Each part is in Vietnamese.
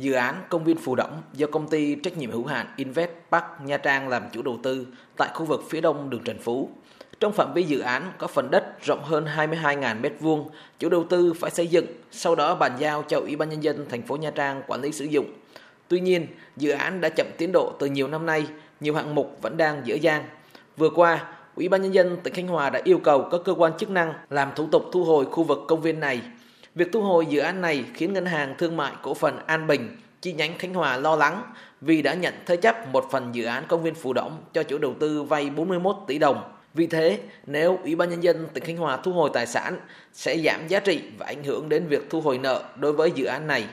dự án công viên Phù Đổng do công ty trách nhiệm hữu hạn Invest Park Nha Trang làm chủ đầu tư tại khu vực phía đông đường Trần Phú. Trong phạm vi dự án có phần đất rộng hơn 22.000 m2, chủ đầu tư phải xây dựng, sau đó bàn giao cho Ủy ban nhân dân thành phố Nha Trang quản lý sử dụng. Tuy nhiên, dự án đã chậm tiến độ từ nhiều năm nay, nhiều hạng mục vẫn đang dở dang. Vừa qua, Ủy ban nhân dân tỉnh Khánh Hòa đã yêu cầu các cơ quan chức năng làm thủ tục thu hồi khu vực công viên này. Việc thu hồi dự án này khiến ngân hàng thương mại cổ phần An Bình chi nhánh Khánh Hòa lo lắng vì đã nhận thế chấp một phần dự án công viên Phù động cho chủ đầu tư vay 41 tỷ đồng. Vì thế, nếu Ủy ban nhân dân tỉnh Khánh Hòa thu hồi tài sản sẽ giảm giá trị và ảnh hưởng đến việc thu hồi nợ đối với dự án này.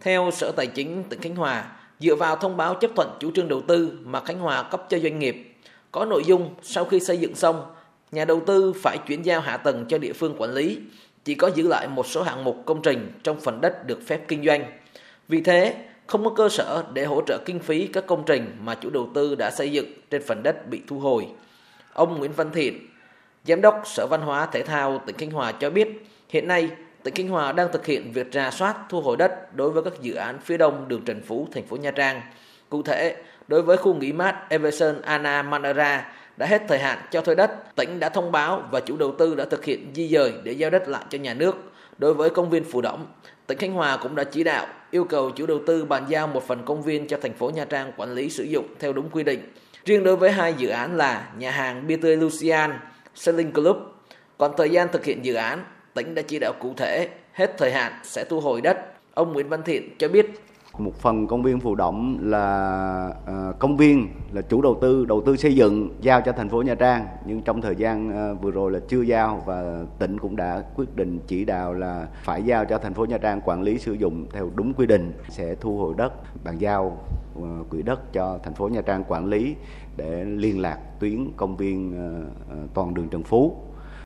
Theo Sở Tài chính tỉnh Khánh Hòa, dựa vào thông báo chấp thuận chủ trương đầu tư mà Khánh Hòa cấp cho doanh nghiệp, có nội dung sau khi xây dựng xong, nhà đầu tư phải chuyển giao hạ tầng cho địa phương quản lý, chỉ có giữ lại một số hạng mục công trình trong phần đất được phép kinh doanh. Vì thế, không có cơ sở để hỗ trợ kinh phí các công trình mà chủ đầu tư đã xây dựng trên phần đất bị thu hồi. Ông Nguyễn Văn Thiện, Giám đốc Sở Văn hóa Thể thao tỉnh Khánh Hòa cho biết, hiện nay tỉnh Khánh Hòa đang thực hiện việc rà soát thu hồi đất đối với các dự án phía đông đường Trần Phú, thành phố Nha Trang. Cụ thể, đối với khu nghỉ mát Everson Ana Manara đã hết thời hạn cho thuê đất, tỉnh đã thông báo và chủ đầu tư đã thực hiện di dời để giao đất lại cho nhà nước. Đối với công viên Phù Động, tỉnh Khánh Hòa cũng đã chỉ đạo yêu cầu chủ đầu tư bàn giao một phần công viên cho thành phố Nha Trang quản lý sử dụng theo đúng quy định. Riêng đối với hai dự án là nhà hàng bia tươi Lucian, Selling Club, còn thời gian thực hiện dự án, tỉnh đã chỉ đạo cụ thể hết thời hạn sẽ thu hồi đất. Ông Nguyễn Văn Thiện cho biết một phần công viên Phù Động là uh, công viên là chủ đầu tư đầu tư xây dựng giao cho thành phố Nha Trang. Nhưng trong thời gian uh, vừa rồi là chưa giao và tỉnh cũng đã quyết định chỉ đạo là phải giao cho thành phố Nha Trang quản lý sử dụng theo đúng quy định sẽ thu hồi đất bàn giao uh, quỹ đất cho thành phố Nha Trang quản lý để liên lạc tuyến công viên toàn đường Trần Phú.